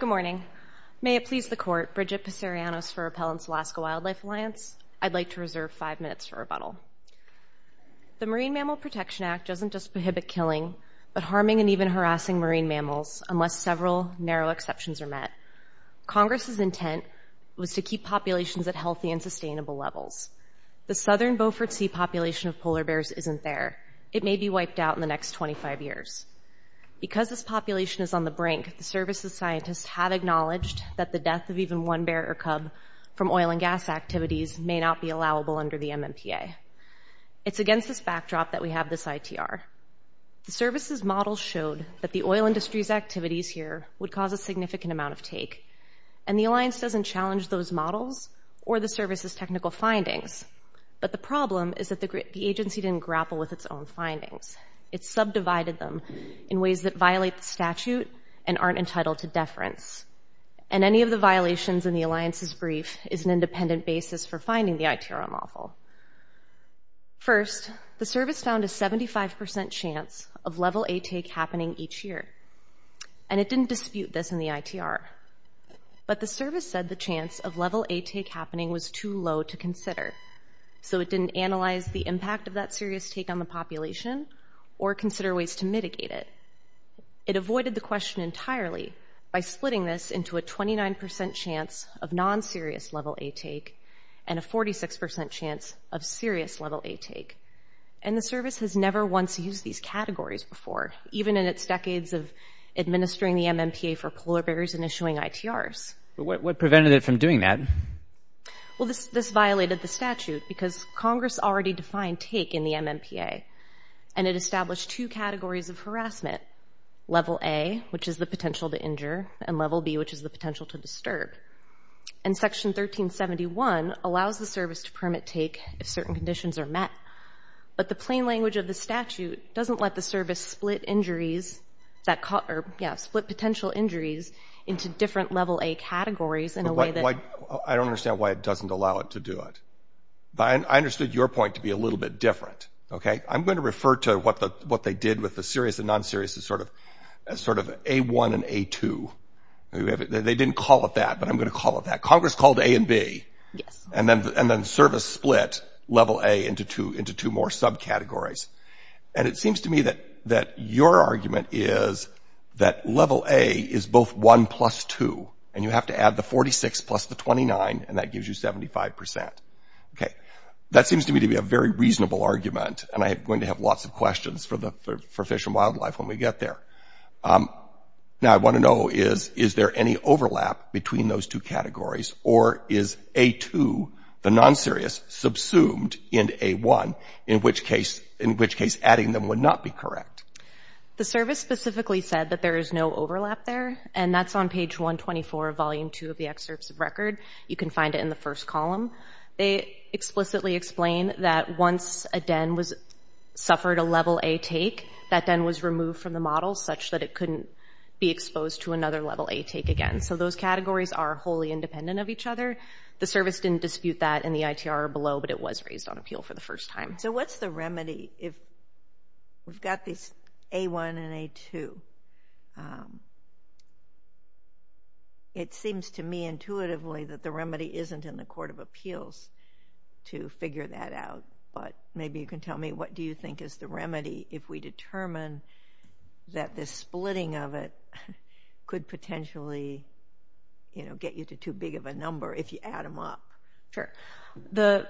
Good morning. May it please the Court, Bridget Psarianos for Appellants Alaska Wildlife Alliance. I'd like to reserve five minutes for rebuttal. The Marine Mammal Protection Act doesn't just prohibit killing, but harming and even harassing marine mammals unless several narrow exceptions are met. Congress's intent was to keep populations at healthy and sustainable levels. The southern Beaufort Sea population of polar bears isn't there. It may be wiped out in the next 25 years. Because this population is on the brink, the service's scientists have acknowledged that the death of even one bear or cub from oil and gas activities may not be allowable under the MMPA. It's against this backdrop that we have this ITR. The service's models showed that the oil industry's activities here would cause a significant amount of take, and the Alliance doesn't challenge those models or the service's technical findings. But the problem is that the agency didn't grapple with its own findings. It subdivided them in ways that violate the statute and aren't entitled to deference. And any of the violations in the Alliance's brief is an independent basis for finding the ITR unlawful. First, the service found a 75% chance of level A take happening each year. And it didn't dispute this in the ITR. But the service said the chance of level A take happening was too low to consider. So it didn't analyze the impact of that serious take on the population or consider ways to mitigate it. It avoided the question entirely by splitting this into a 29% chance of non-serious level A take and a 46% chance of serious level A take. And the service has never once used these categories before, even in its decades of administering the MMPA for polar bears and issuing ITRs. What prevented it from doing that? Well, this violated the statute because Congress already defined take in the MMPA. And it established two categories of harassment, level A, which is the potential to injure, and level B, which is the potential to disturb. And Section 1371 allows the service to permit take if certain conditions are met. But the plain language of the statute doesn't let the service split injuries that or, yeah, split potential injuries into different level A categories in a way that I don't understand why it doesn't allow it to do it. But I understood your point to be a little bit different, okay? I'm going to refer to what they did with the serious and non-serious as sort of A1 and A2. They didn't call it that, but I'm going to call it that. Congress called A and B. Yes. And then service split level A into two more subcategories. And it seems to me that your argument is that level A is both 1 plus 2, and you have to add the 46 plus the 29, and that gives you 75%. Okay. That seems to me to be a very reasonable argument, and I'm going to have lots of questions for Fish and Wildlife when we get there. Um, now, I want to know, is is there any overlap between those two categories, or is A2, the non-serious, subsumed in A1, in which case, in which case adding them would not be correct? The service specifically said that there is no overlap there, and that's on page 124 of volume 2 of the excerpts of record. You can find it in the first column. They explicitly explain that once a den was suffered a level A take, that den was removed from the model such that it couldn't be exposed to another level A take again. So those categories are wholly independent of each other. The service didn't dispute that in the ITR below, but it was raised on appeal for the first time. So what's the remedy if we've got these A1 and A2? It seems to me intuitively that the remedy isn't in the Court of Appeals to figure that out, but maybe you can tell me what do you think is the remedy if we determine that this splitting of it could potentially you know, get you to too big of a number if you add them up? Sure. The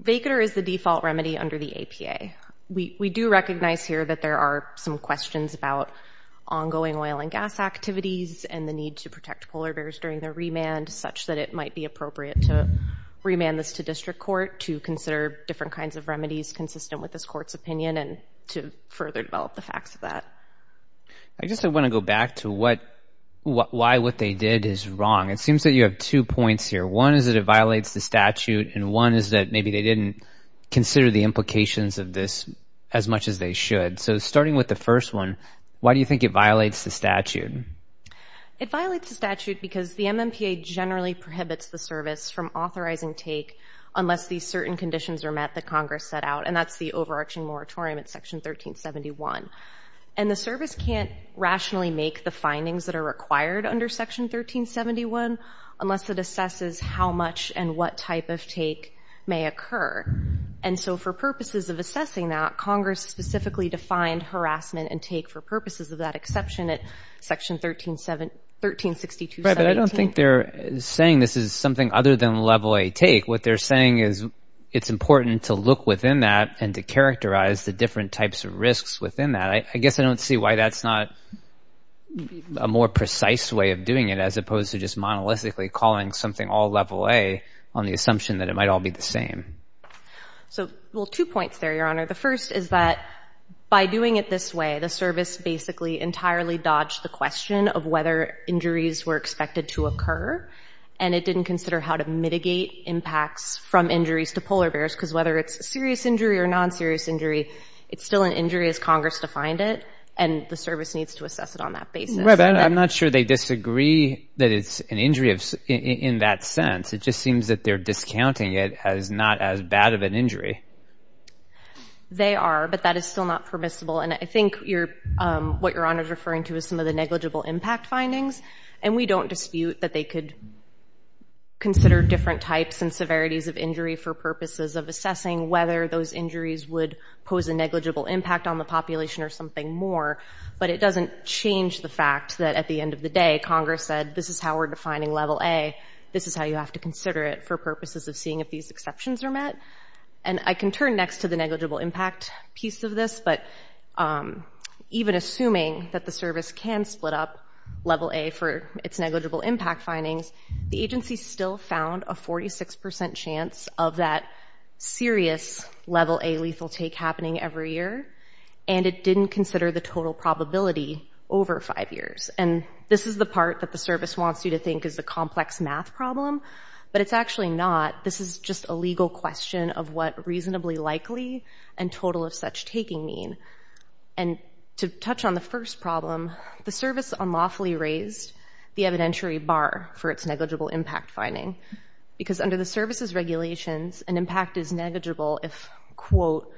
vacatur is the default remedy under the APA. We do recognize here that there are some questions about ongoing oil and gas activities and the need to protect polar bears during their remand such that it might be appropriate to remand this to district court to consider different kinds of remedies consistent with this court's opinion and to further develop the facts of that. I I want to go back to what, why what they did is wrong. It seems that you have two points here. One is that it violates the statute, and one is that maybe they didn't consider the implications of this as much as they should. So starting with the first one, why do you think it violates the statute? It violates the statute because the MMPA generally prohibits the service from authorizing take unless these certain conditions are met that Congress set out, and that's the overarching moratorium at Section 1371. And the service can't rationally make the findings that are required under Section 1371 unless it assesses how much and what type of take may occur. And so for purposes of assessing that, Congress specifically defined harassment and take for purposes of that exception at Section 1362. Right, but I don't think they're saying this is something other than level A take. What they're saying is it's important to look within that and to characterize the different types of risks within that. I guess I don't see why that's not a more precise way of doing it as opposed to just monolithically calling something all level A on the assumption that it might all be the same. So, well, two points there, Your Honor. The first is that by doing it this way, the service basically entirely dodged the question of whether injuries were expected to occur, and it didn't consider how to mitigate impacts from injuries to polar bears, because whether it's serious injury or non-serious injury, it's still an injury as Congress defined it, and the service needs to assess it on that basis. Right, but I'm not sure they disagree that it's an injury in that sense. It just seems that they're discounting it as not as bad of an injury. They are, but that is still not permissible, and I think um, what Your Honor is referring to is some of the negligible impact findings, and we don't dispute that they could consider different types and severities of injury for purposes of assessing whether those injuries would pose a negligible impact on the population or something more, but it doesn't change the fact that at the end of the day, Congress said this is how we're defining level A, this is how you have to consider it for purposes of seeing if these exceptions are met. And I can turn next to the negligible impact piece of this, but um, even assuming that the service can split up level A for its negligible impact findings, the agency still found a 46% chance of that serious level A lethal take happening every year, and it didn't consider the total probability over five years. And this is the part that the service wants you to think is a complex math problem, but it's actually not. This is just a legal question of what reasonably likely and total of such taking mean. And to touch on the first problem, the service unlawfully raised the evidentiary bar for its negligible impact finding, because under the service's regulations, an impact is negligible if, quote,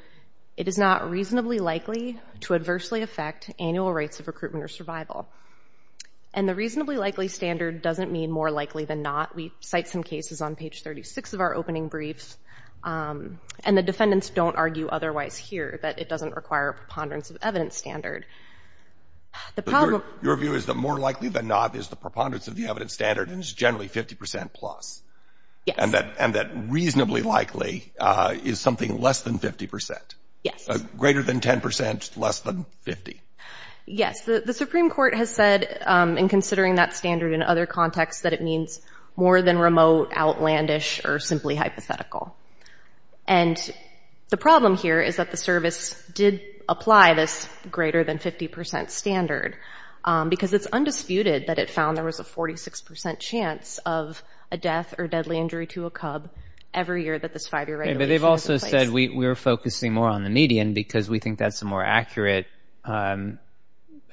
it is not reasonably likely to adversely affect annual rates of recruitment or survival. And the reasonably likely standard doesn't mean more likely than not. We cite some cases on page 36 of our opening briefs, Um, and the defendants don't argue otherwise here, that it doesn't require a preponderance of evidence standard. The problem... Your view is that more likely than not is the preponderance of the evidence standard, and it's generally 50% plus. Yes. And that reasonably likely uh, is something less than 50%. Yes. Uh, greater than 10%, less than 50. Yes. The Supreme Court has said, um, in considering that standard in other contexts, that it means more than remote, outlandish, or simply hypothetical. And the problem here is that the service did apply this greater than 50% standard, because it's undisputed that it found there was a 46% chance of a death or deadly injury to a cub every year that this five-year regulation But they've also said we're focusing more on the median because we think that's a more accurate um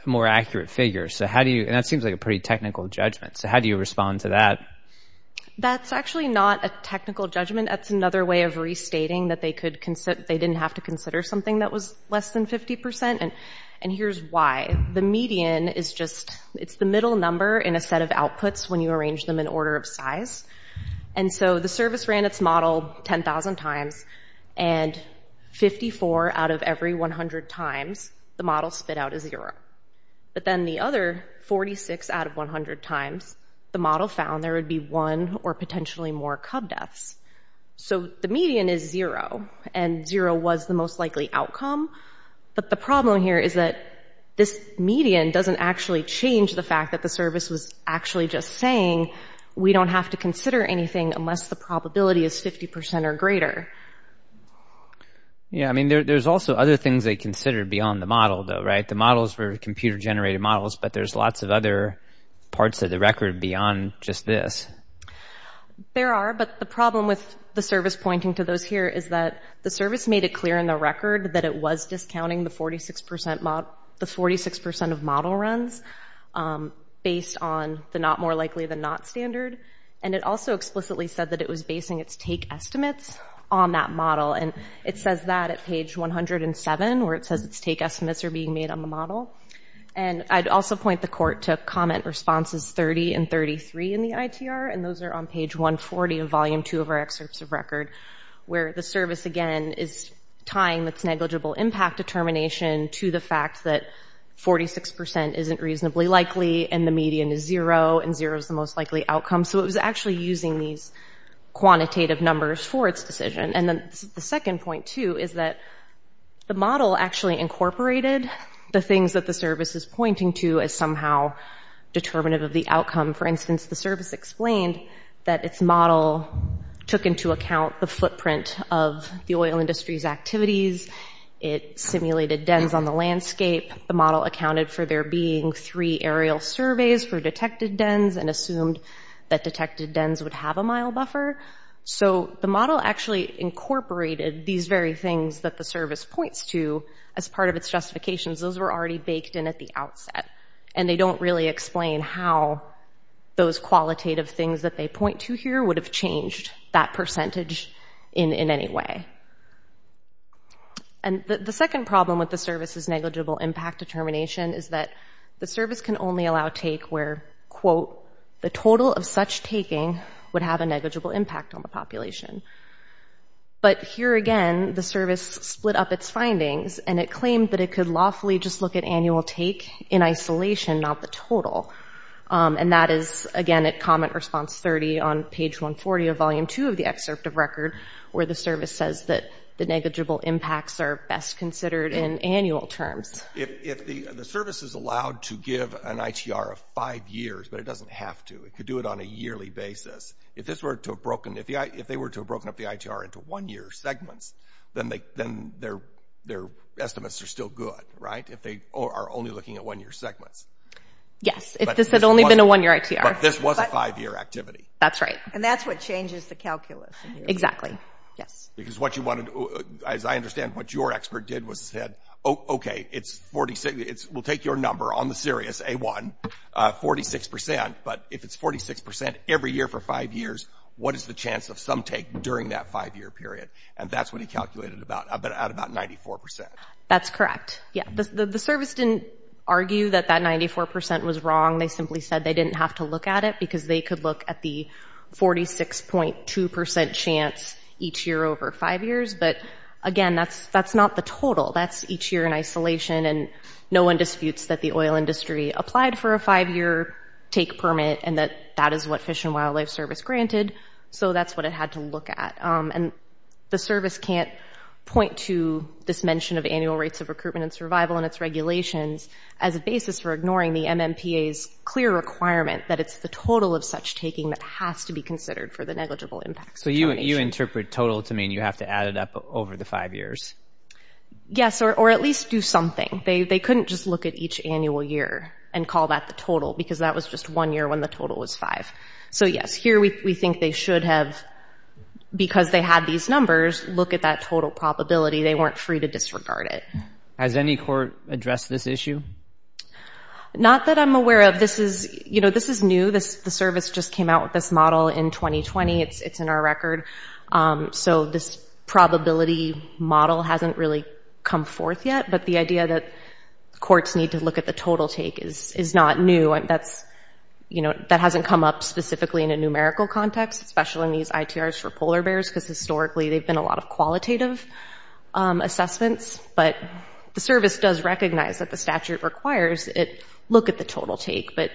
a more accurate figure. So how do you... And that seems like a pretty technical judgment. So how do you respond to that? That's actually not a technical judgment. That's another way of restating that they didn't have to consider something that was less than 50%. And here's why. The median is just... It's the middle number in a set of outputs when you arrange them in order of size. And so the service ran its model 10,000 times, and 54 out of every 100 times, the model spit out a zero. But then the other 46 out of 100 times, the model found there would be one or potentially more cub deaths. So the median is zero, and zero was the most likely outcome. But the problem here is that this median doesn't actually change the fact that the service was actually just saying we don't have to consider anything unless the probability is 50% or greater. Yeah, I mean, there's also other things they considered beyond the model, though, right? The models were computer-generated models, but there's lots of other parts of the record beyond just this. There are, but the problem with the service pointing to those here is that the service made it clear in the record that it was discounting the 46% of model runs um, based on the not more likely than not standard. And it also explicitly said that it was basing its take estimates on that model. And it says that at page 107, where it says its take estimates are being made on the model. And I'd also point the court to comment responses 30 and 33 in the ITR, and those are on page 140 of volume two of our excerpts of record, where the service, again, is tying its negligible impact determination to the fact that 46% isn't reasonably likely, and the median is zero, and zero is the most likely outcome. So it was actually using these quantitative numbers for its decision. And then the second point, too, is that the model actually incorporated the things that the service is pointing to as somehow determinative of the outcome. For instance, the service explained that its model took into account the footprint of the oil industry's activities. It simulated dens on the landscape. The model accounted for there being three aerial surveys for detected dens and assumed that detected dens would have a mile buffer. So the model actually incorporated these very things that the service points to as part of its justifications. Those were already baked in at the outset, and they don't really explain how those qualitative things that they point to here would have changed that percentage in any way. And the second problem with the service's negligible impact determination is that the service can only allow take where, quote, the total of such taking would have a negligible impact on the population. But here again, the service split up its findings, and it claimed that it could lawfully just look at annual take in isolation, not the total. Um, and that is, again, at comment response 30 on page 140 of volume two of the excerpt of record, where the service says that the negligible impacts are best considered in annual terms. If the service is allowed to give an ITR of five years, but it doesn't have to, it could do it on a yearly basis. If this were to have broken, if they were to have broken up the ITR into one-year segments, then their estimates are still good, right, if they are only looking at one-year segments. Yes, if this had only been a one-year ITR. But this was a five-year activity. That's right. And that's what changes the calculus. Exactly, yes. Because what you wanted, uh, as I understand, what your expert did was said, oh, okay, it's 46, we'll take your number on the serious, A1, 46%, but if it's 46% every year for five years, what is the chance of some take during that five-year period? And that's what he calculated about at about 94%. That's correct, yeah. The service didn't argue that that 94% was wrong. They simply said they didn't have to look at it because they could look at the 46.2% chance each year over five years. But, again, that's that's not the total. That's each year in isolation, and no one disputes that the oil industry applied for a five-year take permit and that that is what Fish and Wildlife Service granted, so that's what it had to look at. Um, and the service can't point to this mention of annual rates of recruitment and survival and its regulations as a basis for ignoring the MMPA's clear requirement that it's the total of such taking that has to be considered for the negligible impact. So you interpret total to mean you have to add it up over the five years? Yes, or at least do something. They couldn't just look at each annual year and call that the total because that was just one year when the total was five. So, yes, here we think they should have, because they had these numbers, look at that total probability. They weren't free to disregard it. Has any court addressed this issue? Not that I'm aware of. This is you know, this is new. This the service just came out with this model in 2020. It's it's in our record. Um so this probability model hasn't really come forth yet, but the idea that courts need to look at the total take is is not new. That hasn't come up specifically in a numerical context, especially in these ITRs for polar bears, because historically they've been a lot of qualitative um, assessments. But the service does recognize that the statute requires it look at the total take. But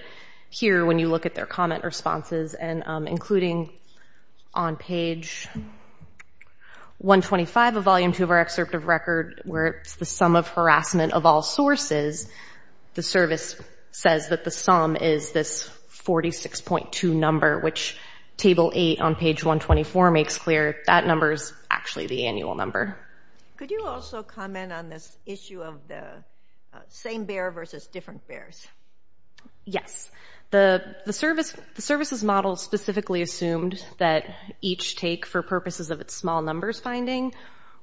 here, when you look at their comment responses, and um, including on page 125 of Volume 2 of our excerpt of record, where it's the sum of harassment of all sources, the service says that the sum is this 46.2 number, which Table 8 on page 124 makes clear that number is actually the annual number. Could you also comment on this issue of the uh, same bear versus different bears? Yes. The the service the service's model specifically assumed that each take, for purposes of its small numbers finding,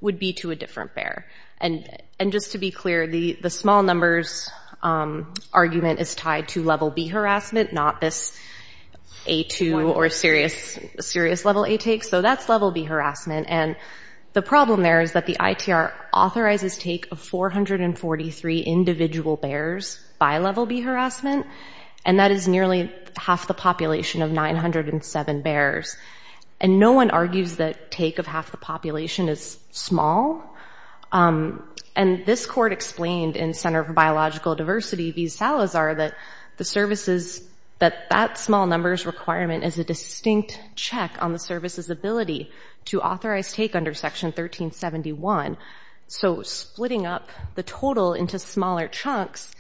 would be to a different bear. And and just to be clear, the the small numbers Um, argument is tied to Level B harassment, not this A2 or serious serious Level A take. So that's Level B harassment. And the problem there is that the ITR authorizes take of 443 individual bears by level B harassment, and that is nearly half the population of 907 bears. And no one argues that take of half the population is small. Um, And this court explained in Center for Biological Diversity v. Salazar that the services, that that small numbers requirement is a distinct check on the service's ability to authorize take under Section 1371. So splitting up the total into smaller chunks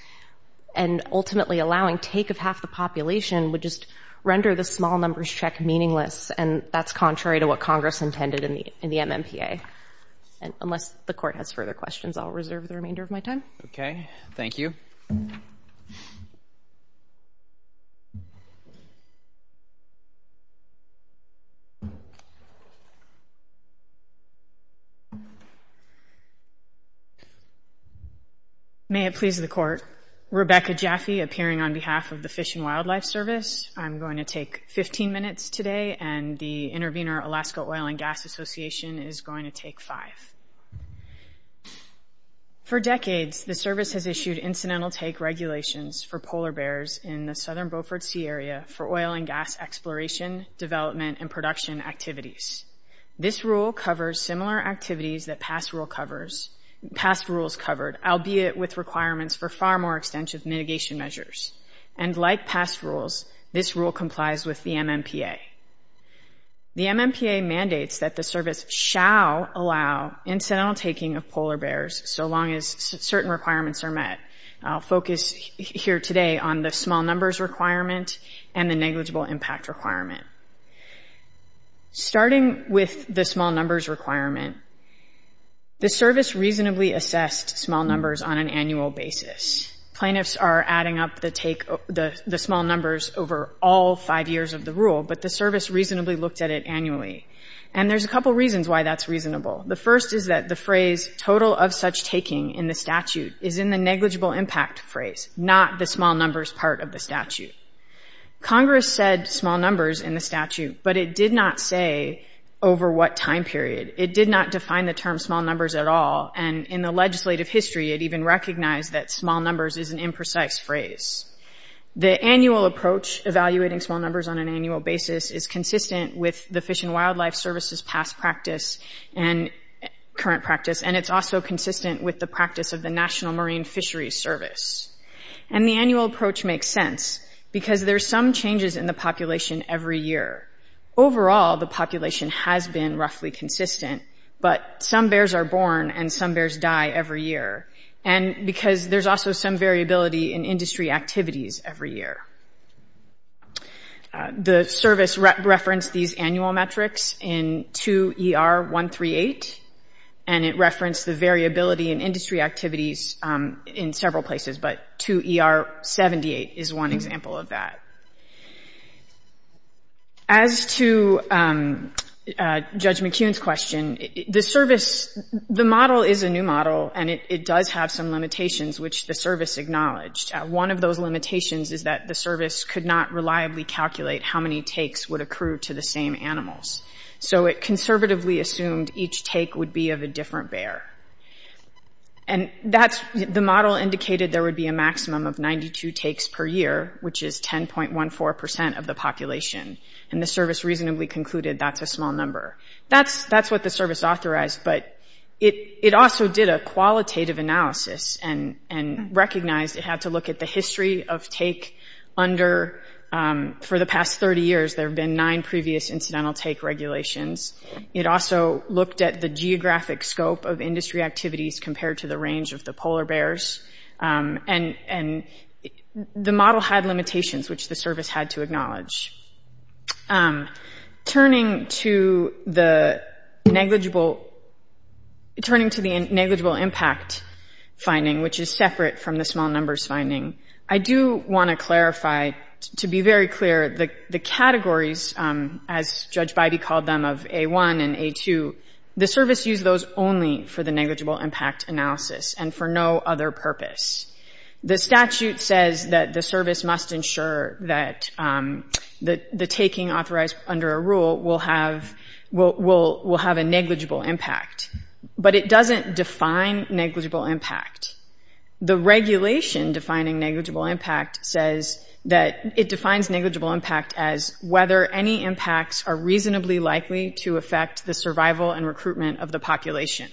and ultimately allowing take of half the population would just render the small numbers check meaningless, and that's contrary to what Congress intended in the in the MMPA. And unless the court has further questions, I'll reserve the remainder of my time. Okay. Thank you. May it please the Court. Rebecca Jaffe, appearing on behalf of the Fish and Wildlife Service. I'm going to take 15 minutes today, and the intervener, Alaska Oil and Gas Association, is going to take five. For decades, the service has issued incidental take regulations for polar bears in the southern Beaufort Sea area for oil and gas exploration, development, and production activities. This rule covers similar activities that past rules covered, albeit with requirements for far more extensive mitigation measures. And like past rules, this rule complies with the MMPA. The MMPA mandates that the service shall allow incidental taking of polar bears so long as certain requirements are met. I'll focus here today on the small numbers requirement and the negligible impact requirement. Starting with the small numbers requirement, the service reasonably assessed small numbers on an annual basis. Plaintiffs are adding up the small numbers over all five years of the rule, but the service reasonably looked at it annually. And there's a couple reasons why that's reasonable. The first is that the phrase total of such taking in the statute is in the negligible impact phrase, not the small numbers part of the statute. Congress said small numbers in the statute, but it did not say over what time period. It did not define the term small numbers at all, and in the legislative history, it even recognized that small numbers is an imprecise phrase. The annual approach evaluating small numbers on an annual basis is consistent with the Fish and Wildlife Service's past practice and current practice, and it's also consistent with the practice of the National Marine Fisheries Service. And the annual approach makes sense because there's some changes in the population every year. Overall, the population has been roughly consistent, but some bears are born and some bears die every year, and because there's also some variability in industry activities every year. The service referenced these annual metrics in 2 ER 138, and it referenced the variability in industry activities in several places, but 2 ER 78 is one example of that. As to um, uh, Judge McKeown's question, the service, the model is a new model, and it does have some limitations, which the service acknowledged. Uh, one of those limitations is that the service could not reliably calculate how many takes would accrue to the same animals. So it conservatively assumed each take would be of a different bear. And that's, the model indicated there would be a maximum of 92 takes per year, which is 10.14% of the population, and the service reasonably concluded that's a small number. That's that's what the service authorized, but it it also did a qualitative analysis and mm. recognized it had to look at the history of take under, Um, for the past 30 years, there have been nine previous incidental take regulations. It also looked at the geographic scope of industry activities compared to the range of the polar bears, um, and and the model had limitations, which the service had to acknowledge. Um, turning to the negligible turning to the negligible impact finding, which is separate from the small numbers finding, I do want to clarify, to be very clear, the categories, um, as Judge Bybee called them, of A1 and A2, the service used those only for the negligible impact analysis and for no other purpose. The statute says that the service must ensure that um, the taking authorized under a rule will have a negligible impact, but it doesn't define negligible impact. The regulation defining negligible impact says that it defines negligible impact as whether any impacts are reasonably likely to affect the survival and recruitment of the population.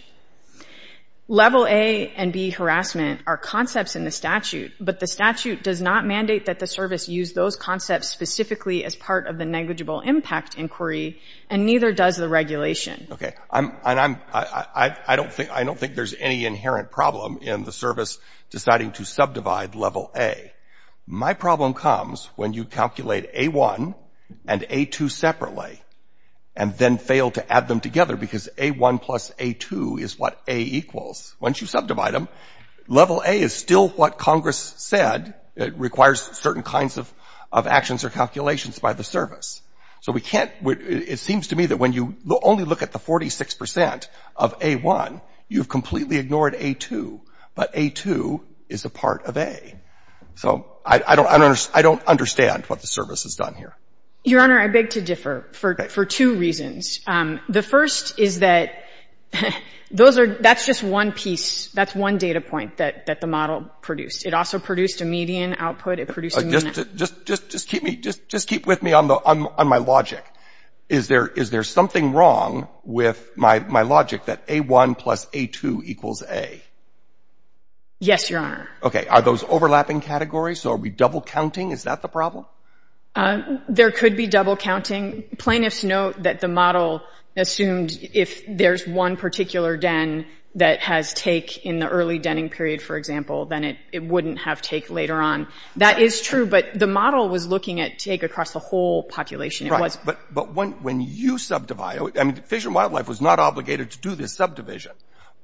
Level A and B harassment are concepts in the statute, but the statute does not mandate that the service use those concepts specifically as part of the negligible impact inquiry, and neither does the regulation. Okay. I'm and I'm I I don't think I don't think there's any inherent problem in the service deciding to subdivide level A. My problem comes when you calculate A1 and A2 separately and then fail to add them together because A1 plus A2 is what A equals. Once you subdivide them, level A is still what Congress said. It requires certain kinds of actions or calculations by the service. So we can't — it seems to me that when you only look at the 46 percent of A1, you've completely ignored A2, but A2 is a part of A. So I don't understand what the service has done here. Your Honor, I beg to differ for two reasons. Um, the first is that those are — that's just one piece. That's one data point that the model produced. It also produced a median output. It produced a uh, median — Just keep me — just keep with me on my logic. Is there something wrong with my logic that A1 plus A2 equals A? Yes, Your Honor. Okay. Are those overlapping categories? So are we double counting? Is that the problem? Uh, there could be double counting. Plaintiffs note that the model assumed if there's one particular den that has take in the early denning period, for example, then it wouldn't have take later on. That is true, but the model was looking at take across the whole population. It was Right. But but when you subdivide — I mean, Fish and Wildlife was not obligated to do this subdivision.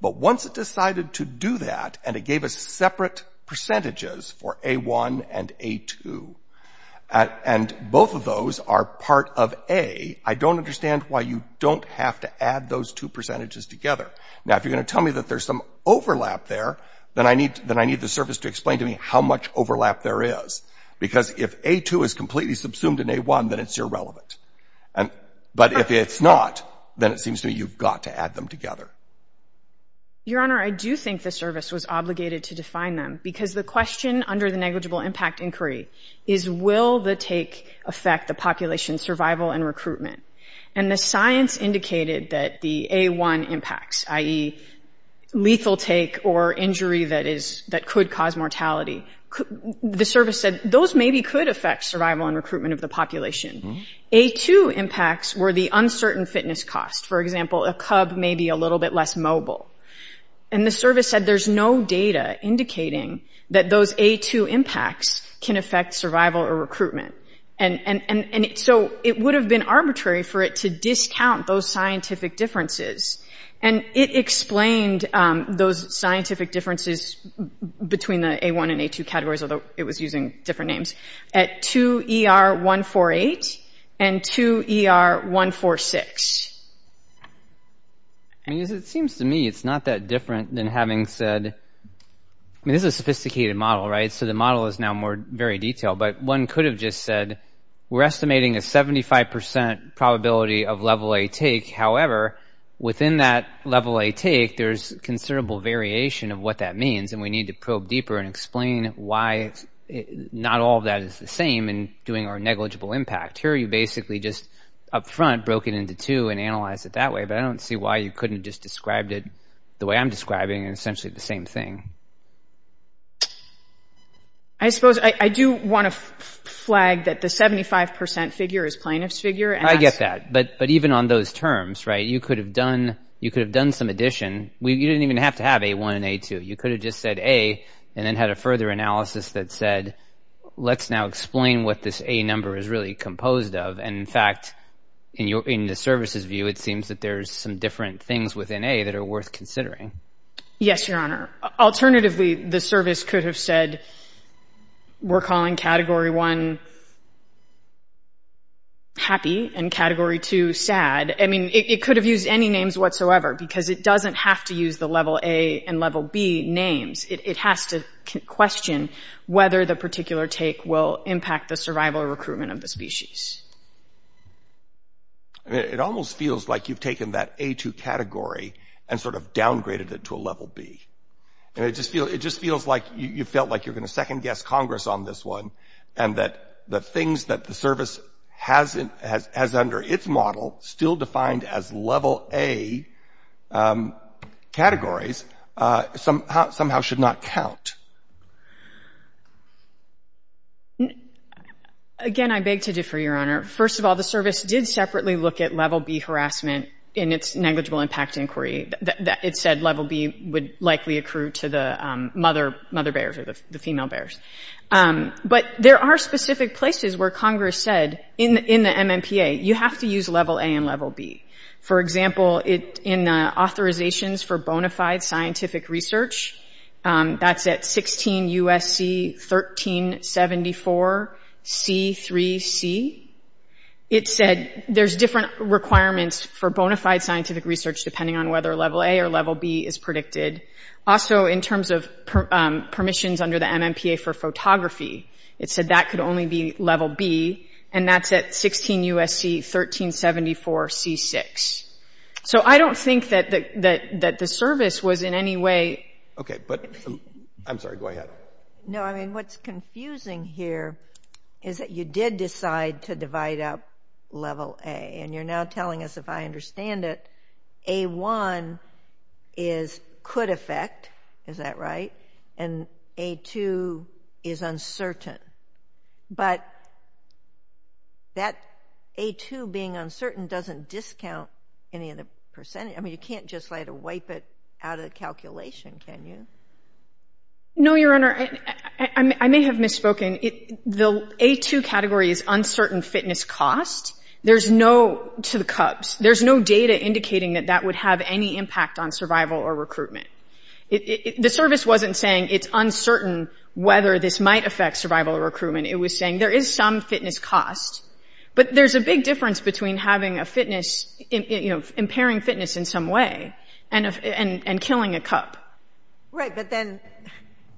But once it decided to do that and it gave us separate percentages for A1 and A2, uh, and both of those are part of A, I don't understand why you don't have to add those two percentages together. Now, if you're going to tell me that there's some overlap there, then I need the service to explain to me how much overlap there is. Because if A2 is completely subsumed in A1, then it's irrelevant. But if it's not, then it seems to me you've got to add them together. Your Honor, I do think the service was obligated to define them because the question under the negligible impact inquiry is will the take affect the population's survival and recruitment? And the science indicated that the A1 impacts, i.e., lethal take or injury that could cause mortality, the service said those maybe could affect survival and recruitment of the population. Mm-hmm. A2 impacts were the uncertain fitness cost. For example, a cub may be a little bit less mobile. And the service said there's no data indicating that those A2 impacts can affect survival or recruitment. And and and and so it would have been arbitrary for it to discount those scientific differences. And it explained um, those scientific differences between the A1 and A2 categories, although it was using different names, at 2ER148 and 2ER146. I mean, it seems to me it's not that different than having said, I mean, this is a sophisticated model, right? So the model is now more very detailed. But one could have just said we're estimating a 75 percent probability of level A take. However, within that level A take, there's considerable variation of what that means. And we need to probe deeper and explain why not all of that is the same in doing our negligible impact. Here you basically just up front broke it into two and analyzed it that way. But I don't see why you couldn't have just described it the way I'm describing it, essentially the same thing. I suppose I do want to flag that the 75 percent figure is plaintiff's figure. I get that. But but even on those terms, right, you could have done you could have done some addition. You didn't even have to have A1 and A2. You could have just said A and then had a further analysis that said, let's now explain what this A number is really composed of. And, in fact, in the services view, it seems that there's some different things within A that are worth considering. Yes, Your Honor. Alternatively, the service could have said we're calling Category 1 happy and Category 2 sad. I mean, it could have used any names whatsoever because it doesn't have to use the Level A and Level B names. It has to question whether the particular take will impact the survival or recruitment of the species. It almost feels like you've taken that A2 category and sort of downgraded it to a Level B. And it just feels like you felt like you're going to second-guess Congress on this one and that the things that the service has has under its model still defined as level A um, categories uh, somehow should not count. Again, I beg to differ, Your Honor. First of all, the service did separately look at level B harassment in its negligible impact inquiry. It said level B would likely accrue to the um, mother bears or the female bears. Um, but there are specific places where Congress said in the MMPA you have to use level A and level B. For example, in uh, authorizations for bona fide scientific research, um, that's at 16 U.S.C. 1374 C3C. It said there's different requirements for bona fide scientific research depending on whether level A or level B is predicted. Also, in terms of um, permissions under the MMPA for photography, it said that could only be level B, and that's at 16 U.S.C. 1374 C6. So I don't think that the that the service was in any way — Okay, but um, I'm sorry. Go ahead. No, I mean, what's confusing here is that you did decide to divide up level A, and you're now telling us, if I understand it, A1 is could affect, is that right, and A2 is uncertain. But that A2 being uncertain doesn't discount any of the percentage. I mean, you can't just wipe it out of the calculation, can you? No, Your Honor. I may have misspoken. The A2 category is uncertain fitness cost. There's no — to the Cubs. There's no data indicating that that would have any impact on survival or recruitment. The service wasn't saying it's uncertain whether this might affect survival or recruitment. It was saying there is some fitness cost. But there's a big difference between having a fitness — you know, impairing fitness in some way and killing a Cub. Right, but then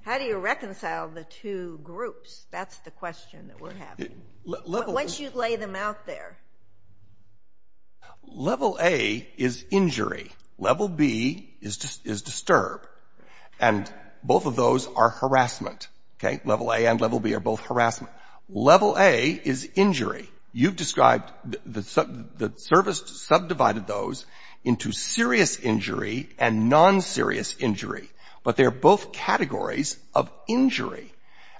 how do you reconcile the two groups? That's the question that we're having. Once you lay them out there. Level A is injury. Level B is is disturb. And both of those are harassment. Okay? Level A and level B are both harassment. Level A is injury. You've described the — the service subdivided those into serious injury and non-serious injury. But they're both categories of injury.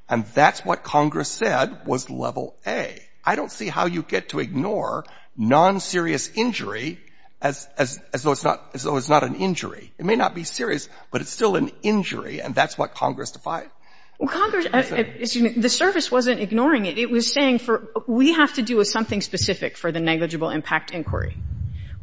And that's what Congress said was level A. I don't see how you get to ignore non-serious injury as as though it's not as though it's not an injury. It may not be serious, but it's still an injury, and that's what Congress defined. Well, Congress uh, — uh, excuse me. The service wasn't ignoring it. It was saying for — we have to do something specific for the negligible impact inquiry.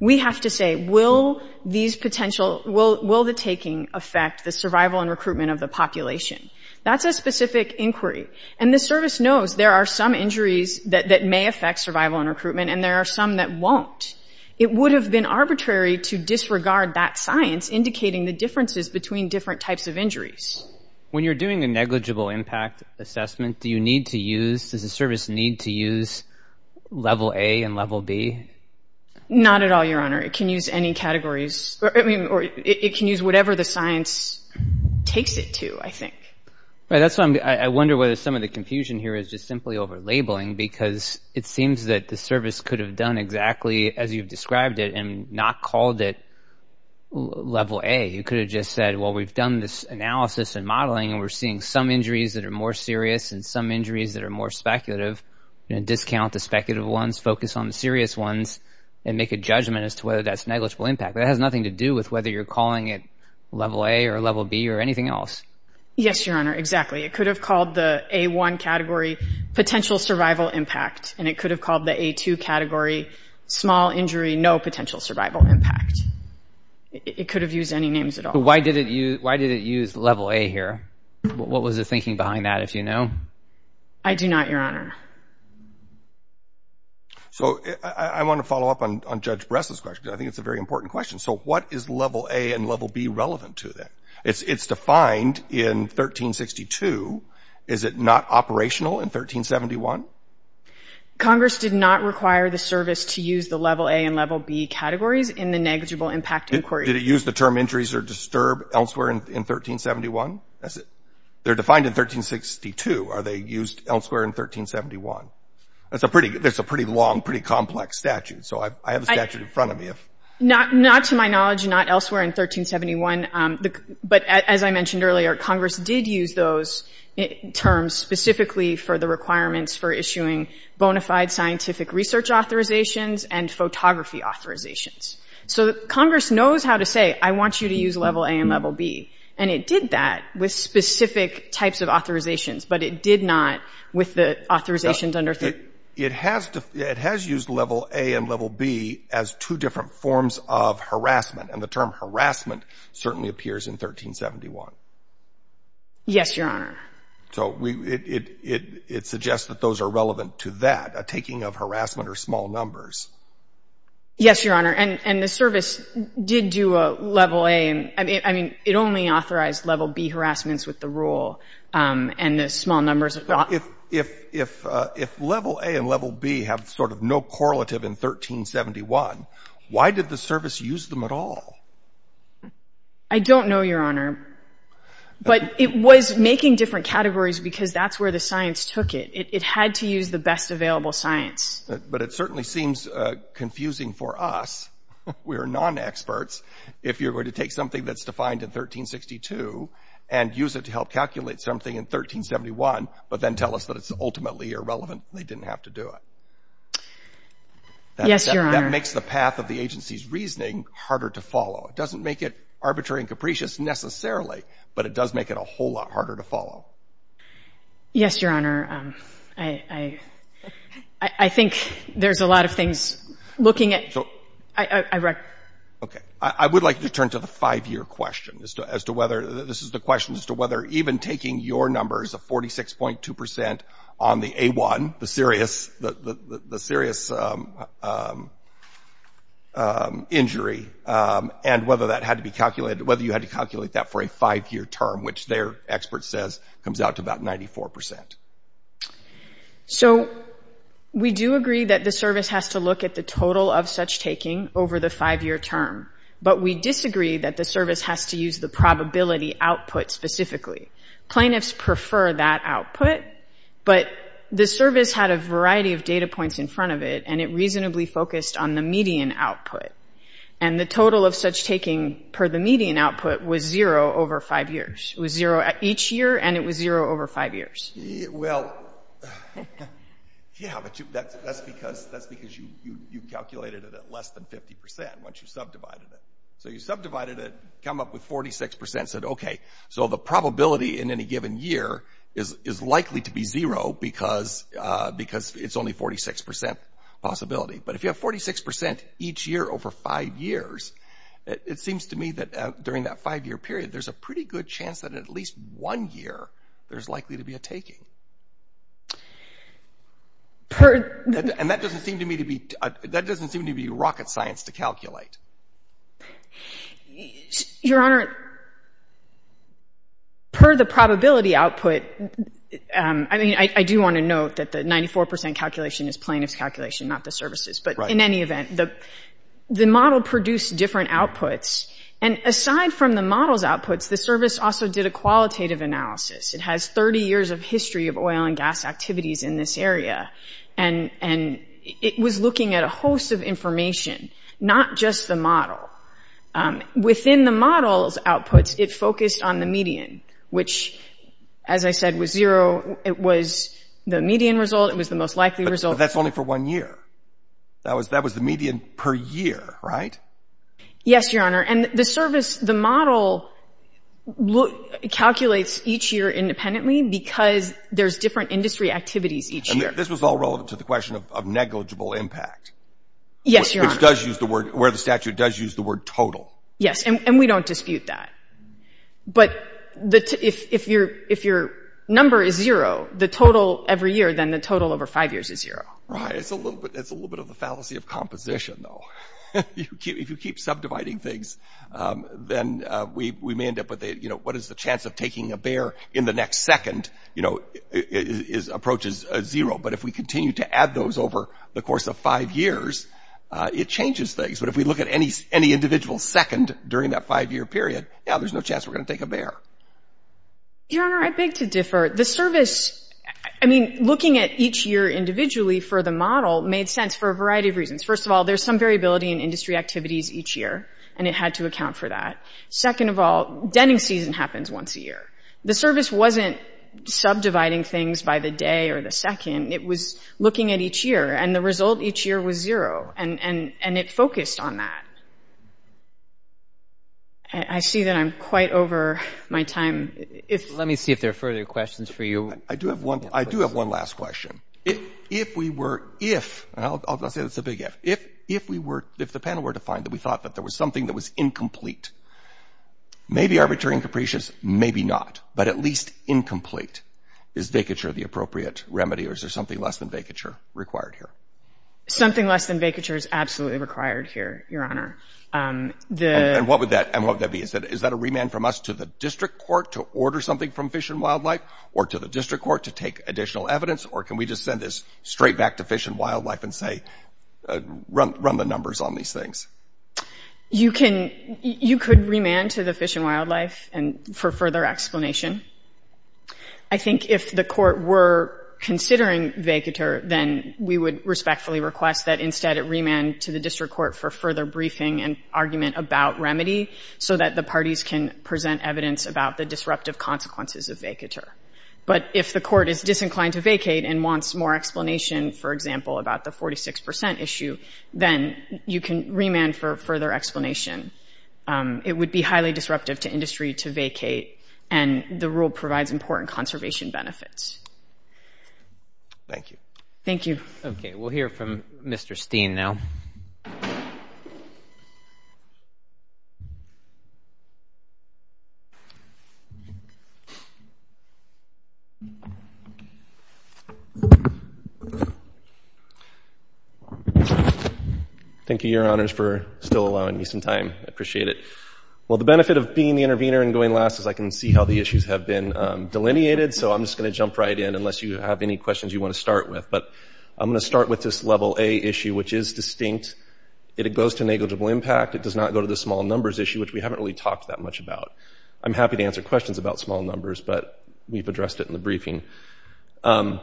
We have to say, will these potential — will will the taking affect the survival and recruitment of the population? That's a specific inquiry. And the service knows there are some injuries that may affect survival and recruitment, and there are some that won't. It would have been arbitrary to disregard that science indicating the differences between different types of injuries. When you're doing a negligible impact assessment, do you need to use — does the service need to use level A and level B? Not at all, Your Honor. It can use any categories — I mean, or, it can use whatever the science takes it to, I think. Right. That's why I wonder whether some of the confusion here is just simply over-labeling, because it seems that the service could have done exactly as you've described it and not called it level A. You could have just said, well, we've done this analysis and modeling, and we're seeing some injuries that are more serious and some injuries that are more speculative. Discount the speculative ones, focus on the serious ones, and make a judgment as to whether that's negligible impact. That has nothing to do with whether you're calling it level A or level B or anything else. Yes, Your Honor, exactly. It could have called the A1 category potential survival impact, and it could have called the A2 category small injury, no potential survival impact. It could have used any names at all. Why did it use level A here? What was the thinking behind that, if you know? I do not, Your Honor. So I want to follow up on Judge Bress's question, because I think it's a very important question. So what is level A and level B relevant to then? It's defined in 1362. Is it not operational in 1371? Congress did not require the service to use the level A and level B categories in the negligible impact inquiry. Did it use the term injuries or disturb elsewhere in 1371? They're defined in 1362. Are they used elsewhere in 1371? That's a pretty that's a pretty long, pretty complex statute. So I have the statute in front of me. If not not to my knowledge, not elsewhere in 1371. Um, but as I mentioned earlier, Congress did use those eh, terms specifically for the requirements for issuing bona fide scientific research authorizations and photography authorizations. So Congress knows how to say, I want you to use level A and level B. And it did that with specific types of authorizations, but it did not with the authorizations under... It has used level A and level B as two different forms of harassment, and the term harassment certainly appears in 1371. Yes, Your Honor. So it suggests that those are relevant to that, a taking of harassment or small numbers. Yes, Your Honor. And the service did do a level A. I mean, I mean it only authorized level B harassments with the rule um, and the small numbers. If if uh if level A and level B have sort of no correlative in 1371, why did the service use them at all? I don't know, Your Honor. But it was making different categories because that's where the science took it. It had to use the best available science. But it certainly seems confusing for us. We're non-experts. If you're going to take something that's defined in 1362 and use it to help calculate something in 1371, but then tell us that it's ultimately irrelevant, and they didn't have to do it. Yes, Your Honor. That makes the path of the agency's reasoning harder to follow. It doesn't make it arbitrary and capricious necessarily, but it does make it a whole lot harder to follow. Yes, Your Honor. Um, I I I think there's a lot of things looking at... Okay. I would like to turn to the five-year question as to whether, this is the question as to whether even taking your numbers of 46.2% on the A1, the serious the serious, uhm, uhm, injury, and whether that had to be calculated, whether you had to calculate that for a five-year term, which their expert says comes out to about 94%. So we do agree that the service has to look at the total of such taking over the five-year term, but we disagree that the service has to use the probability output specifically. Plaintiffs prefer that output, but the service had a variety of data points in front of it, and it reasonably focused on the median output. And the total of such taking per the median output was zero over five years. It was zero each year, and it was zero over five years. Well, yeah, but that's because you calculated it at less than 50% once you subdivided it. So you subdivided it, come up with 46%, said, okay, so the probability in any given year is likely to be zero because uh, because it's only 46% possibility. But if you have 46% each year over five years, it seems to me that uh, during that five-year period, there's a pretty good chance that at least one year, there's likely to be a taking. And that doesn't seem to me to be uh, — that doesn't seem to be rocket science to calculate. Your Honor, per the probability output, um, I mean, I do want to note that the 94% calculation is plaintiff's calculation, not the service's. But in any event, the model produced different outputs. And aside from the model's outputs, the service also did a qualitative analysis. It has 30 years of history of oil and gas activities in this area. And and it was looking at a host of information, not just the model. Um, within the model's outputs, it focused on the median, which, as I said, was zero. It was the median result. It was the most likely result. But that's only for one year. That was that was the median per year, right? Yes, Your Honor. And the service, the model calculates each year independently because there's different industry activities each year. And this was all relevant to the question of negligible impact. Yes, Your Honor. Which does use the word, where the statute does use the word total. Yes, and we don't dispute that. But if your number is zero, the total every year, then the total over five years is zero. Right. It's a little bit of the fallacy of composition, though. If you keep subdividing things, um, then uh, we may end up with, a, you know, what is the chance of taking a bear in the next second, you know, is approaches uh, zero. But if we continue to add those over the course of five years, uh, it changes things. But if we look at any any individual second during that five-year period, yeah, there's no chance we're going to take a bear. Your Honor, I beg to differ. The service, I mean, looking at each year individually for the model made sense for a variety of reasons. First of all, there's some variability in industry activities each year, and it had to account for that. Second of all, denning season happens once a year. The service wasn't subdividing things by the day or the second. It was looking at each year, and the result each year was zero, and it focused on that. I see that I'm quite over my time. Let me see if there are further questions for you. I do have one I do have one last question. If we were, if, and I'll say it's a big if, if we were, if the panel were to find that we thought that there was something that was incomplete, maybe arbitrary and capricious, maybe not, but at least incomplete, is vacatur the appropriate remedy, or is there something less than vacatur required here? Something less than vacatur is absolutely required here, Your Honor. Um, and what would that be? Is that a remand from us to the district court to order something from Fish and Wildlife, or to the district court to take additional evidence, or can we just send this straight back to Fish and Wildlife and say, uh, run the numbers on these things? You can, you could remand to the Fish and Wildlife for further explanation. I think if the court were considering vacatur, then we would respectfully request that instead it remand to the district court for further briefing and argument about remedy, so that the parties can present evidence about the disruptive consequences of vacatur. But if the court is disinclined to vacate and wants more explanation, for example, about the 46% issue, then you can remand for further explanation. Um, it would be highly disruptive to industry to vacate, and the rule provides important conservation benefits. Thank you. Okay, we'll hear from Mr. Steen now. Thank you, Your Honors, for still allowing me some time. I appreciate it. Well, the benefit of being the intervener and going last is I can see how the issues have been um, delineated, so I'm just going to jump right in unless you have any questions you want to start with. But I'm going to start with this Level A issue, which is distinct. It goes to negligible impact. It does not go to the small numbers issue, which we haven't really talked that much about. I'm happy to answer questions about small numbers, but we've addressed it in the briefing. Um,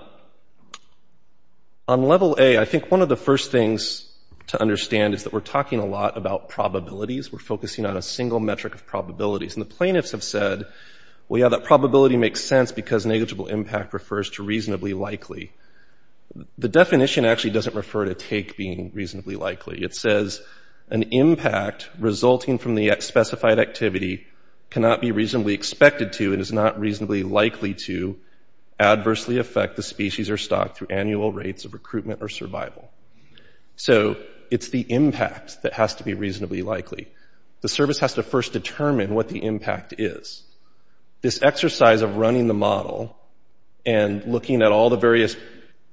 on Level A, I think one of the first things to understand is that we're talking a lot about probabilities. We're focusing on a single metric of probabilities. And the plaintiffs have said, well, yeah, that probability makes sense because negligible impact refers to reasonably likely. The definition actually doesn't refer to take being reasonably likely. It says an impact resulting from the specified activity cannot be reasonably expected to and is not reasonably likely to adversely affect the species or stock through annual rates of recruitment or survival. So it's the impact that has to be reasonably likely. The service has to first determine what the impact is. This exercise of running the model and looking at all the various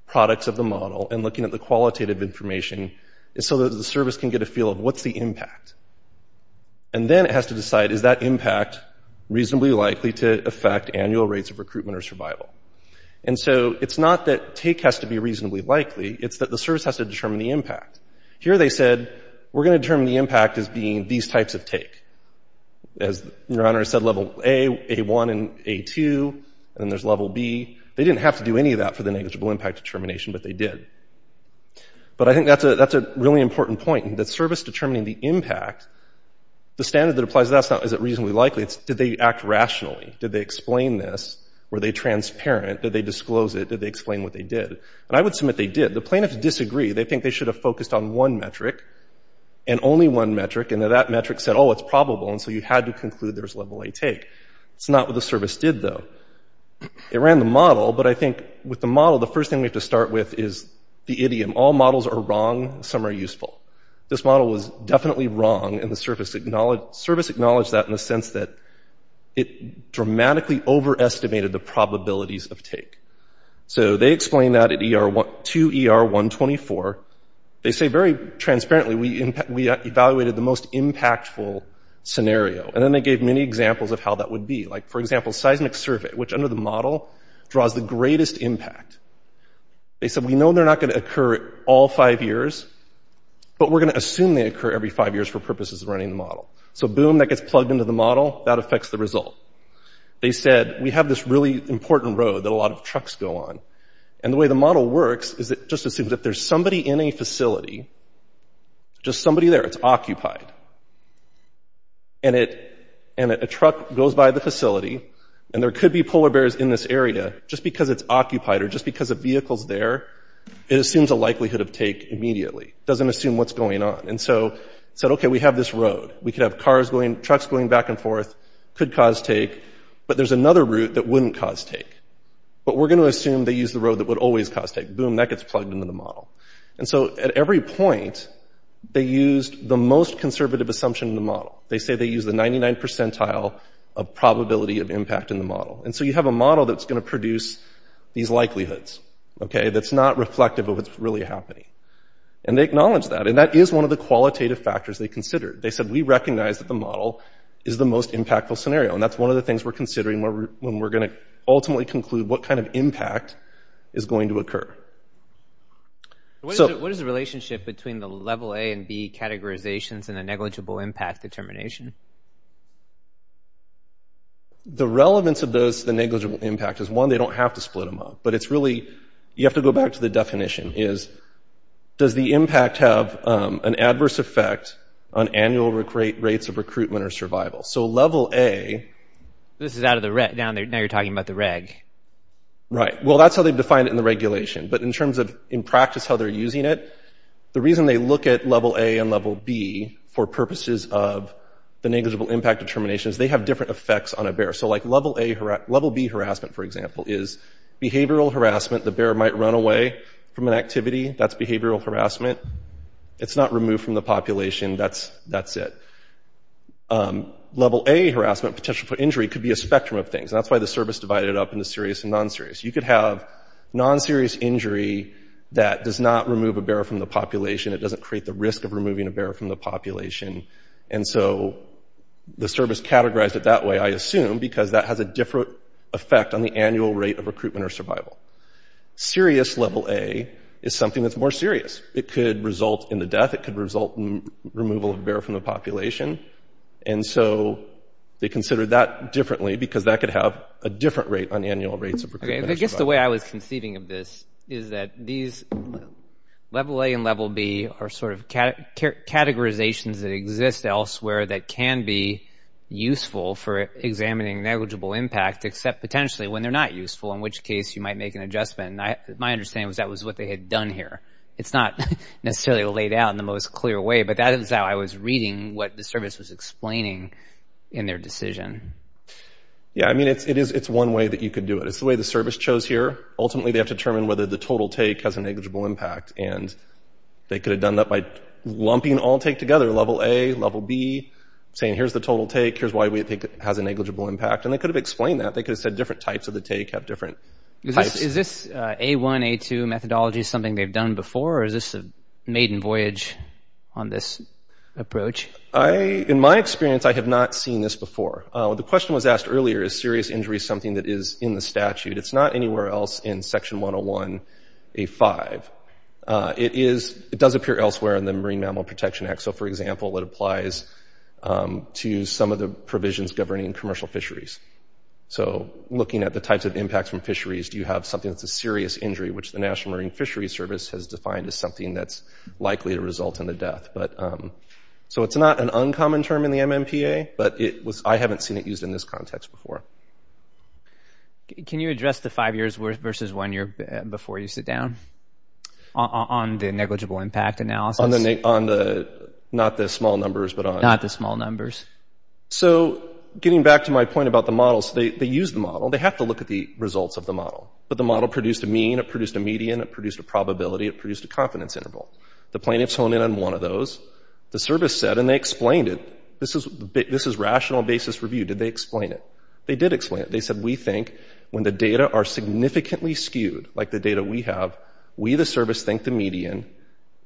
products of the model and looking at the qualitative information is so that the service can get a feel of what's the impact. And then it has to decide, is that impact reasonably likely to affect annual rates of recruitment or survival? And so it's not that take has to be reasonably likely. It's that the service has to determine the impact. Here they said, we're going to determine the impact as being these types of take. As Your Honor said, Level A, A1, and A2, and then there's Level B. They didn't have to do any of that for the negligible impact determination, but they did. But I think that's a that's a really important point. that service determining the impact, the standard that applies to that is not is it reasonably likely. It's did they act rationally? Did they explain this? Were they transparent? Did they disclose it? Did they explain what they did? And I would submit they did. The plaintiffs disagree. They think they should have focused on one metric and only one metric, and that metric said, oh, it's probable, and so you had to conclude there's Level A take. It's not what the service did, though. It ran the model, but I think with the model, the first thing we have to start with is the idiom. All models are wrong. Some are useful. This model was definitely wrong, and the service acknowledged that in the sense that it dramatically overestimated the probabilities of take. So they explain that at 2 ER 124. They say very transparently, we evaluated the most impactful scenario. And then they gave many examples of how that would be. Like, for example, seismic survey, which under the model draws the greatest impact. They said, we know they're not going to occur all five years, but we're going to assume they occur every five years for purposes of running the model. So boom, that gets plugged into the model. That affects the result. They said, we have this really important road that a lot of trucks go on. And the way the model works is it just assumes that there's somebody in a facility, just somebody there, it's occupied. And it and a truck goes by the facility, and there could be polar bears in this area. Just because it's occupied or just because a vehicle's there, it assumes a likelihood of take immediately. It doesn't assume what's going on. And so said, okay, we have this road. We could have cars going, trucks going back and forth, could cause take, but there's another route that wouldn't cause take. But we're going to assume they use the road that would always cause take. Boom, that gets plugged into the model. And so at every point, they used the most conservative assumption in the model. They say they use the 99 percentile of probability of impact in the model. And so you have a model that's going to produce these likelihoods, okay, that's not reflective of what's really happening. And they acknowledge that. And that is one of the qualitative factors they considered. They said, we recognize that the model is the most impactful scenario. And that's one of the things we're considering when we're going to ultimately conclude what kind of impact is going to occur. What is the relationship between the level A and B categorizations and the negligible impact determination? The relevance of those, the negligible impact, is one, they don't have to split them up. But it's really, you have to go back to the definition, is does the impact have um, an adverse effect on annual rates of recruitment or survival? So level A. This is out of the reg. Now you're talking about the reg. Right. Well, that's how they've defined it in the regulation. But in terms of, in practice, how they're using it, the reason they look at level A and level B for purposes of the negligible impact determination is they have different effects on a bear. So like level A hur level B harassment, for example, is behavioral harassment. The bear might run away from an activity. That's behavioral harassment. It's not removed from the population. That's it. Um, level A harassment, potential for injury, could be a spectrum of things. That's why the service divided it up into serious and non-serious. You could have non-serious injury that does not remove a bear from the population. It doesn't create the risk of removing a bear from the population. And so the service categorized it that way, I assume, because that has a different effect on the annual rate of recruitment or survival. Serious level A is something that's more serious. It could result in the death. It could result in removal of a bear from the population. And so they considered that differently because that could have a different rate on annual rates of recruitment survival. I guess the way I was conceiving of this is that these level A and level B are sort of categorizations that exist elsewhere that can be useful for examining negligible impact, except potentially when they're not useful, in which case you might make an adjustment. My understanding was that was what they had done here. It's not necessarily laid out in the most clear way, but that is how I was reading what the service was explaining in their decision. Yeah, I mean, it's one way that you could do it. It's the way the service chose here. Ultimately, they have to determine whether the total take has a negligible impact. And they could have done that by lumping all take together, level A, level B, saying here's the total take, here's why we think it has a negligible impact. And they could have explained that. They could have said different types of the take have different types. Is this uh, A1, A2 methodology something they've done before, or is this a maiden voyage on this approach? In my experience, I have not seen this before. Uh, the question was asked earlier, is serious injury something that is in the statute? It's not anywhere else in Section 101A5. Uh, it does appear elsewhere in the Marine Mammal Protection Act. So, for example, it applies to some of the provisions governing commercial fisheries. So looking at the types of impacts from fisheries, do you have something that's a serious injury, which the National Marine Fisheries Service has defined as something that's likely to result in the death. But um so it's not an uncommon term in the MMPA, but it was I haven't seen it used in this context before. Can you address the five years versus one year before you sit down on the negligible impact analysis? On the, not the small numbers, but on? Not the small numbers. So getting back to my point about the models, they use the model. They have to look at the results of the model. But the model produced a mean, it produced a median, it produced a probability, it produced a confidence interval. The plaintiffs honed in on one of those. The service said, and they explained it, this is, this is rational basis review. Did they explain it? They did explain it. They said, we think when the data are significantly skewed, like the data we have, we, the service, think the median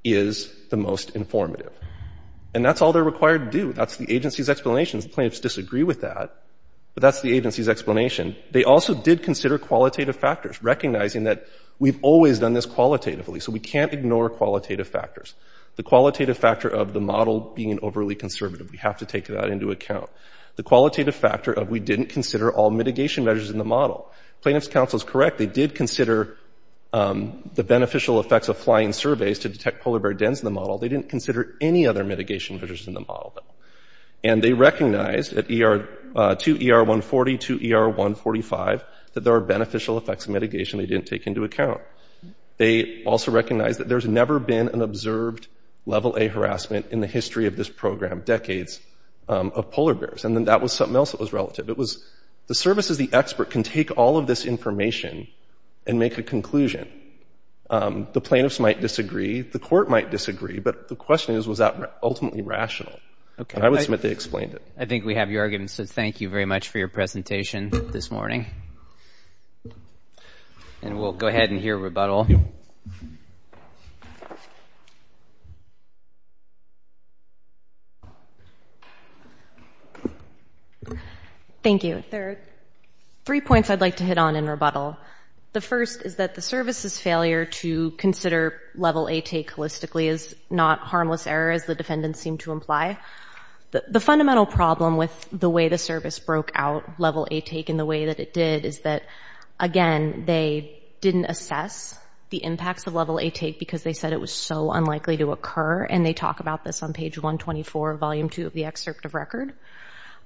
is the most informative. And that's all they're required to do. That's the agency's explanation. The plaintiffs disagree with that, but that's the agency's explanation. They also did consider qualitative factors, recognizing that we've always done this qualitatively, so we can't ignore qualitative factors. The qualitative factor of the model being overly conservative, we have to take that into account. The qualitative factor of we didn't consider all mitigation measures in the model. Plaintiffs' counsel is correct. They did consider Um, the beneficial effects of flying surveys to detect polar bear dens in the model. They didn't consider any other mitigation measures in the model, though. And they recognized at 2ER140 uh, to ER145 that there are beneficial effects of mitigation they didn't take into account. They also recognized that there's never been an observed level A harassment in the history of this program, decades um, of polar bears. And then that was something else that was relative. It was the service as the expert can take all of this information and make a conclusion. Um, the plaintiffs might disagree. The court might disagree. But the question is, was that ultimately rational? And I would submit they explained it. I think we have your argument, so thank you very much for your presentation this morning. And we'll go ahead and hear rebuttal. Thank you. There are three points I'd like to hit on in rebuttal. The first is that the service's failure to consider level A take holistically is not harmless error, as the defendants seem to imply. The fundamental problem with the way the service broke out level A take in the way that it did is that, again, they didn't assess the impacts of level A take because they said it was so unlikely to occur. And they talk about this on page 124, volume 2 of the excerpt of record.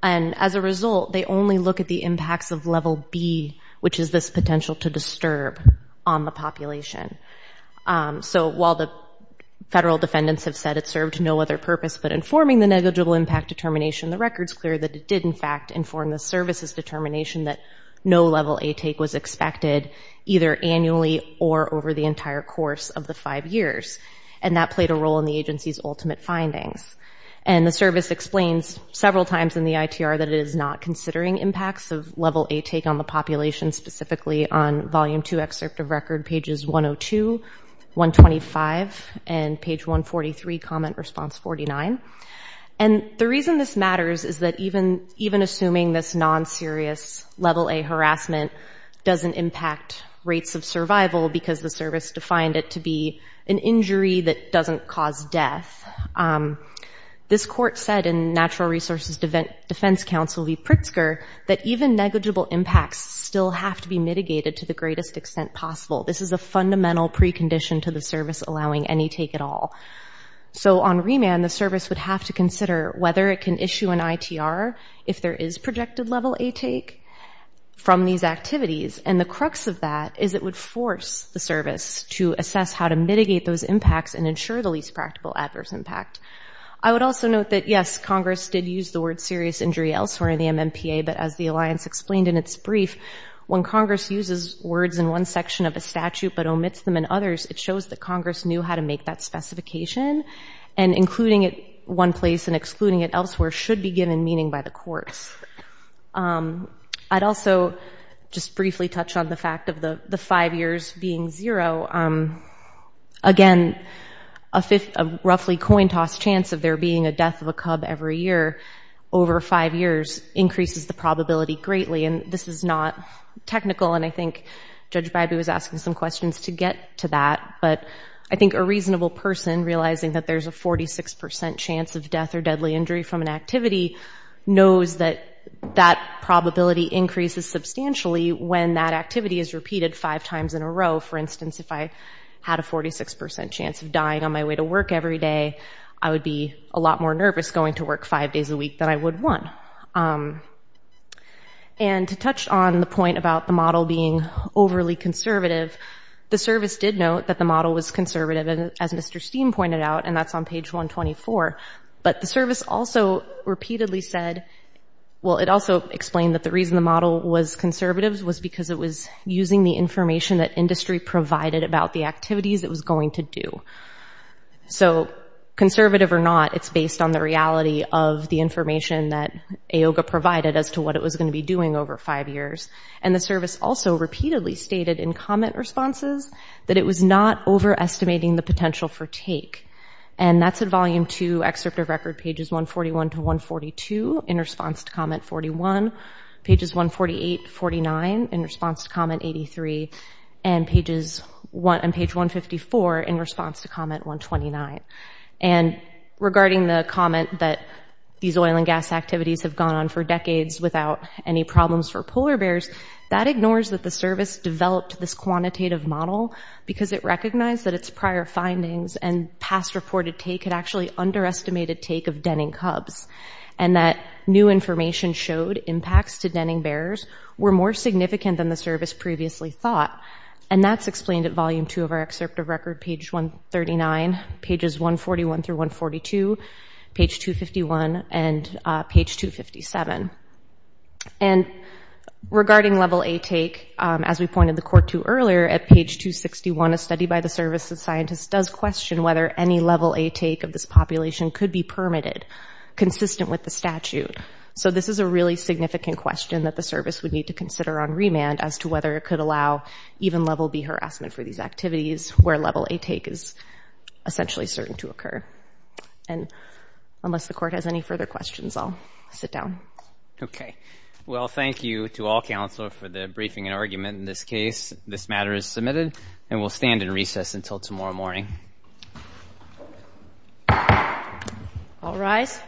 And as a result, they only look at the impacts of level B, which is this potential to disturb on the population. Um, so while the federal defendants have said it served no other purpose but informing the negligible impact determination, the record's clear that it did, in fact, inform the service's determination that no level A take was expected either annually or over the entire course of the five years. And that played a role in the agency's ultimate findings. And the service explains several times in the ITR that it is not considering impacts of level A take on the population, specifically on volume 2 excerpt of record, pages 102, 125, and page 143, comment response 49. And the reason this matters is that even even assuming this non-serious level A harassment doesn't impact rates of survival because the service defined it to be an injury that doesn't cause death, um, this court said in Natural Resources Defense Council v. Pritzker that even negligible impacts still have to be mitigated to the greatest extent possible. This is a fundamental precondition to the service allowing any take at all. So on remand, the service would have to consider whether it can issue an ITR if there is projected level A take from these activities. And the crux of that is it would force the service to assess how to mitigate those impacts and ensure the least practical adverse impact. I would also note that, yes, Congress did use the word serious injury elsewhere in the MMPA, but as the Alliance explained in its brief, when Congress uses words in one section of a statute but omits them in others, it shows that Congress knew how to make that specification, and including it one place and excluding it elsewhere should be given meaning by the courts. Um, I'd also just briefly touch on the fact of the five years being zero. Um, again, a roughly coin-toss chance of there being a death of a cub every year over five years increases the probability greatly. And this is not technical, and I think Judge Bybee was asking some questions to get to that, but I think a reasonable person realizing that there's a 46% chance of death or deadly injury from an activity knows that that probability increases substantially when that activity is repeated five times in a row. For instance, if I had a 46% chance of dying on my way to work every day, I would be a lot more nervous going to work five days a week than I would one. Um, and to touch on the point about the model being overly conservative, the service did note that the model was conservative, as Mr. Steen pointed out, and that's on page 124. But the service also repeatedly said, well, it also explained that the reason the model was conservative was because it was using the information that industry provided about the activities it was going to do. So conservative or not, it's based on the reality of the information that AOGA provided as to what it was going to be doing over five years. And the service also repeatedly stated in comment responses that it was not overestimating the potential for take. And that's in Volume 2, Excerpt of Record, pages 141 to 142, in response to Comment 41, pages 148 to 49, in response to Comment 83, and page 154, in response to Comment 129. And regarding the comment that these oil and gas activities have gone on for decades without any problems for polar bears, that ignores that the service developed this quantitative model because it recognized that its prior findings and past reported take had actually underestimated take of denning cubs, and that new information showed impacts to denning bears were more significant than the service previously thought. And that's explained at Volume 2 of our Excerpt of Record, page 139, pages 141 through 142, page 251, and uh, page 257. And regarding Level A take, um, as we pointed the Court to earlier, at page 261, a study by the service of scientists does question whether any Level A take of this population could be permitted, consistent with the statute. So this is a really significant question that the service would need to consider on remand as to whether it could allow even Level B harassment for these activities where Level A take is essentially certain to occur. And unless the Court has any further questions, I'll sit down. Okay. Well, thank you to all counsel for the briefing and argument in this case. This matter is submitted, and we'll stand in recess until tomorrow morning. All rise.